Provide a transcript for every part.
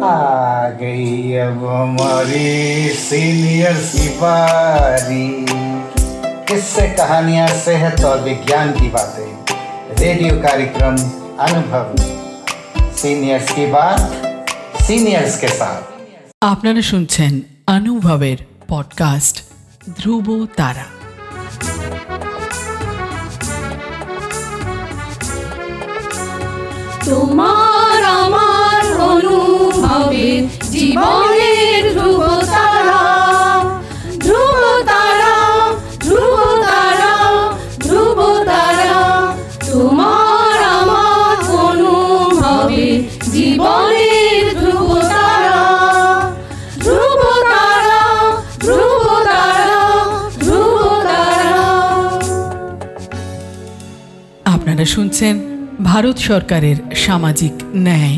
आ गई अब हमारी सीनियर की बारी किससे कहानियां सेहत और विज्ञान की बातें रेडियो कार्यक्रम अनुभव सीनियर्स की बात सीनियर्स के साथ আপনারা শুনছেন অনুভবের পডকাস্ট ধ্রুব তারা তোমার আমার অনুভবের জীবনের ধ্রুব তারা ধ্রুব তারা ধ্রুব তারা ধ্রুব তারা তোমার আমার অনুভবের জীবনের ধ্রুব তারা ধ্রুব তারা ধ্রুব তারা ধ্রুব তারা আপনারা শুনছেন ভারত সরকারের সামাজিক ন্যায়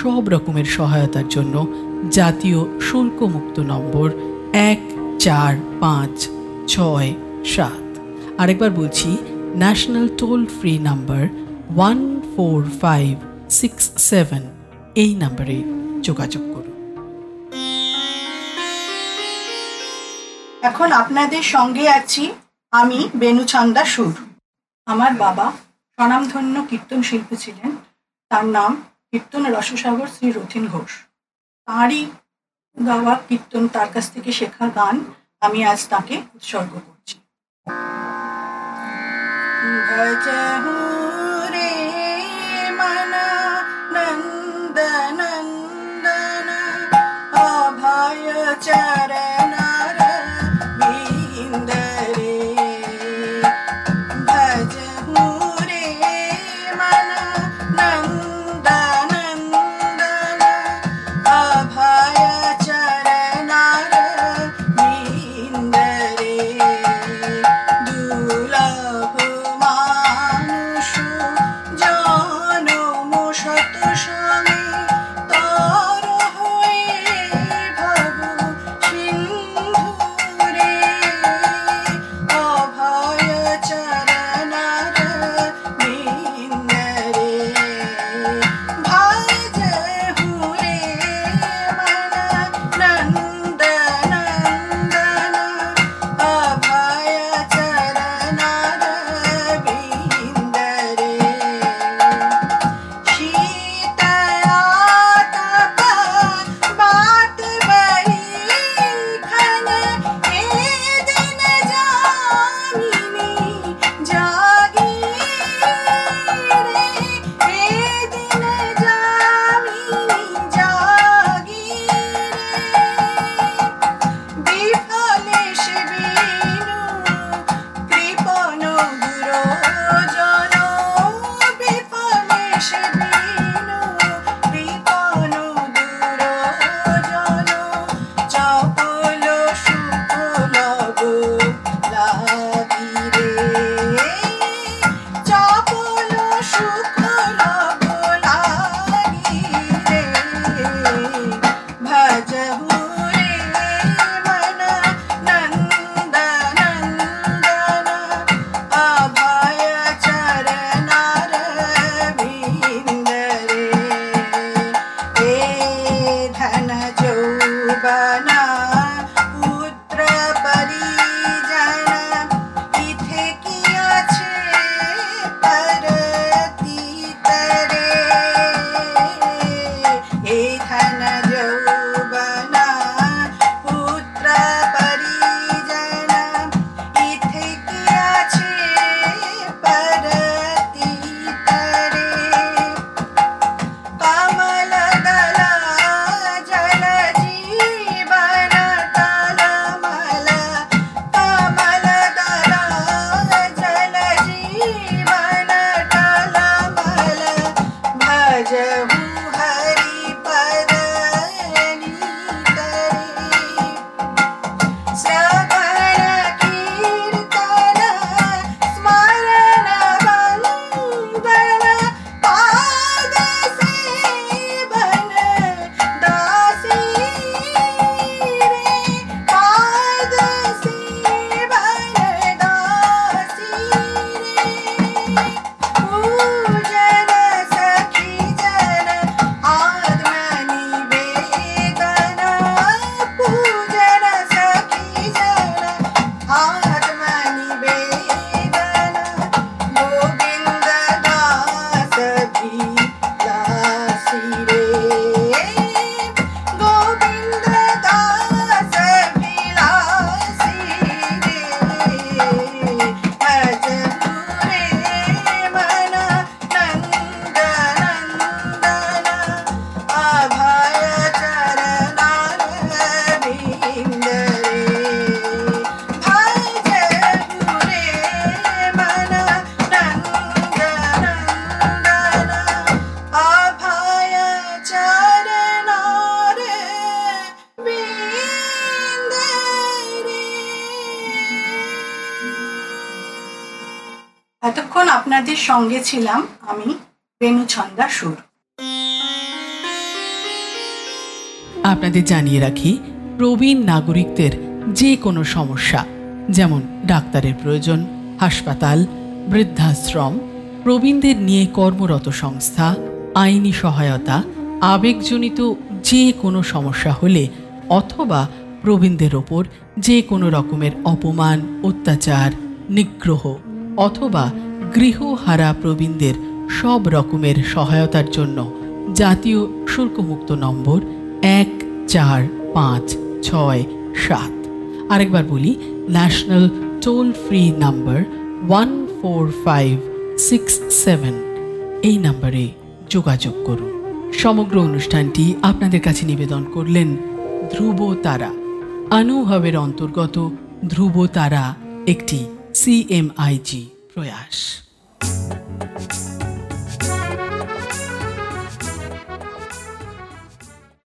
সব রকমের সহায়তার জন্য জাতীয় শুল্কমুক্ত নম্বর এক চার পাঁচ ছয় সাত। আরেকবার বলছি national toll free number one four five six seven এই নাম্বারে যোগাযোগ করুন। এখন আপনাদের সঙ্গে আছি আমি বেনুচান্দা সুর। আমার বাবা স্বনামধন্য কীর্তন শিল্পী ছিলেন। তার নাম কীর্তন রসসাগর শ্রী রথিন ঘোষ। তাঁরই গাওয়া কীর্তন, তার কাছ থেকে শেখা গান আমি আজ তাকে উৎসর্গ করছি। নন্দ নন্দন অভয় চরণার jai আপনাদের সঙ্গে ছিলাম আমি বেনুছন্দা সুর। আপনাদের জানিয়ে রাখি, প্রবীণ নাগরিকদের যে কোনো সমস্যা, যেমন ডাক্তারের প্রয়োজন, হাসপাতাল, বৃদ্ধাশ্রম, প্রবীণদের নিয়ে কর্মরত সংস্থা, আইনি সহায়তা, আবেগজনিত যে কোনো সমস্যা হলে অথবা প্রবীণদের ওপর যে কোনো রকমের অপমান, অত্যাচার, নিগ্রহ। অথবা গৃহহারা প্রবীণদের সব রকমের সহায়তার জন্য। জাতীয় শুল্কমুক্ত নম্বর এক চার পাঁচ ছয় সাত। আরেকবার বলি national toll free number one four five six seven এই নাম্বারে যোগাযোগ করুন। সমগ্র অনুষ্ঠানটি আপনাদের কাছে নিবেদন করলেন ধ্রুব তারা। আনুহবের অন্তর্গত ধ্রুব তারা একটি সিএমআইজি প্রয়াস।